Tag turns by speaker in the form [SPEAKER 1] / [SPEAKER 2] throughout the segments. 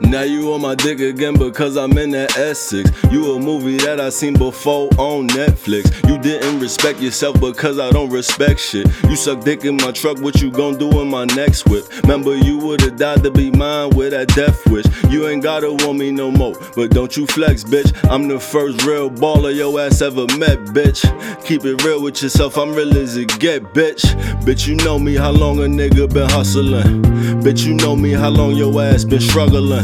[SPEAKER 1] Now you on my dick again because I'm in that Essex. You a movie that I seen before on Netflix. You didn't respect yourself because I don't respect shit. You suck dick in my truck, what you gon' do in my next whip? Remember you would've died to be mine with that death wish. You ain't gotta want me no more, but don't you flex, bitch. I'm the first real baller your ass ever met, bitch. Keep it real with yourself, I'm real as it get, bitch. Bitch, you know me how long a nigga been hustling. Bitch, you know me how long your ass been struggling.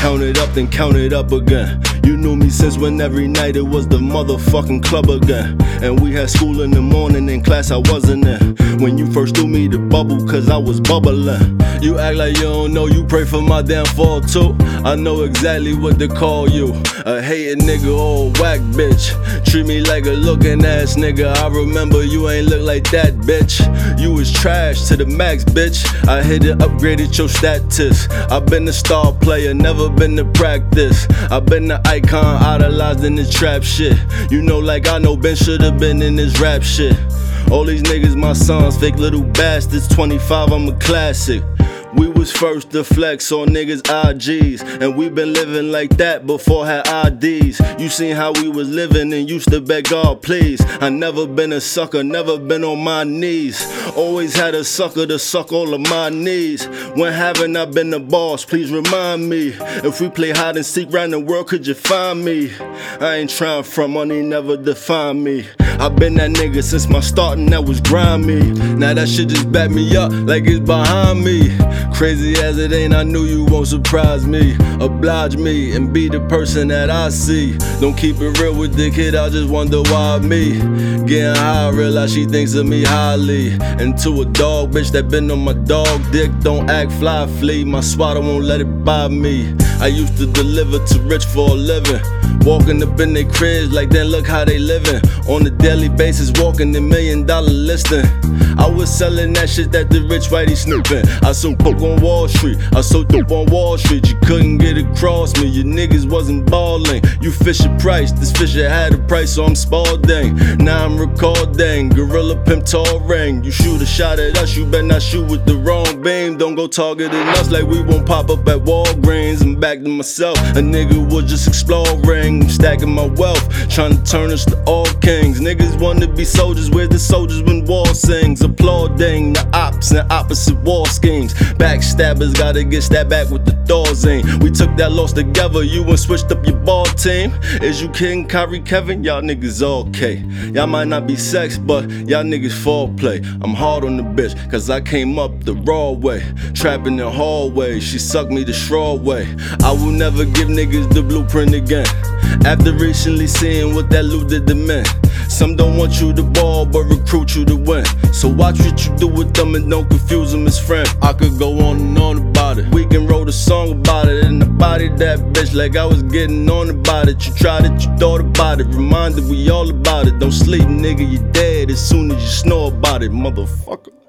[SPEAKER 1] Count it up, then count it up again. You knew me since when every night it was the motherfucking club again. And we had school in the morning, in class I wasn't in. When you first threw me the bubble, cause I was bubbling. You act like you don't know, you pray for my damn downfall too. I know exactly what to call you. A hating nigga or a whack bitch. Treat me like a looking ass nigga. I remember you ain't look like that, bitch. You was trash to the max, bitch. I hit it, upgraded your status. i been a star player, never been to practice. i been the icon, idolized in this trap shit. You know, like I know Ben should've been in this rap shit. All these niggas, my sons, fake little bastards. 25, I'm a classic. We was first to flex on niggas IGs, and we been living like that before had IDs. You seen how we was living and used to beg God, please. I never been a sucker, never been on my knees. Always had a sucker to suck all of my knees. When haven't I been the boss? Please remind me. If we play hide and seek round the world, could you find me? I ain't trying for money, never define me. i been that nigga since my starting, that was grimy. Now that shit just back me up like it's behind me. Crazy as it ain't, I knew you won't surprise me. Oblige me and be the person that I see. Don't keep it real with the kid, I just wonder why me. Getting high, realize she thinks of me highly. And to a dog, bitch that been on my dog dick, don't act fly, flee. My swatter won't let it buy me. I used to deliver to rich for a living. Walking up in their cribs like then look how they living. On a daily basis, walking the million dollar listing. I was selling that shit that the rich whitey snooping. I sold on Wall Street, I sold dope on Wall Street. You couldn't get across me, your niggas wasn't balling. You Fisher Price, this Fisher had a price, so I'm Spalding. Now I'm recording, Gorilla Pimp Tall Ring. You shoot a shot at us, you better not shoot with the wrong beam. Don't go targeting us like we won't pop up at Walgreens. I'm back to myself, a nigga was just exploring, stacking my wealth, trying to turn us to all kings. Niggas wanna be soldiers, where the soldiers when war sings applauding the ops and opposite war schemes. Backstabbers gotta get stabbed back with the Thorazine. We took that loss together, you and switched up your ball team. Is you kidding, Kyrie Kevin? Y'all niggas okay. Y'all might not be sex, but y'all niggas foreplay. I'm hard on the bitch, cause I came up the raw way. Trapping the hallway, she sucked me the straw way. I will never give niggas the blueprint again. After recently seeing what that loot did to men. Some don't want you to ball, but recruit you to win. So watch what you do with them and don't confuse them as friends. I could go on and on about it. We can wrote a song about it and the body that bitch like I was getting on about it. You tried it, you thought about it. Reminded we all about it. Don't sleep, nigga, you dead as soon as you snore about it, motherfucker.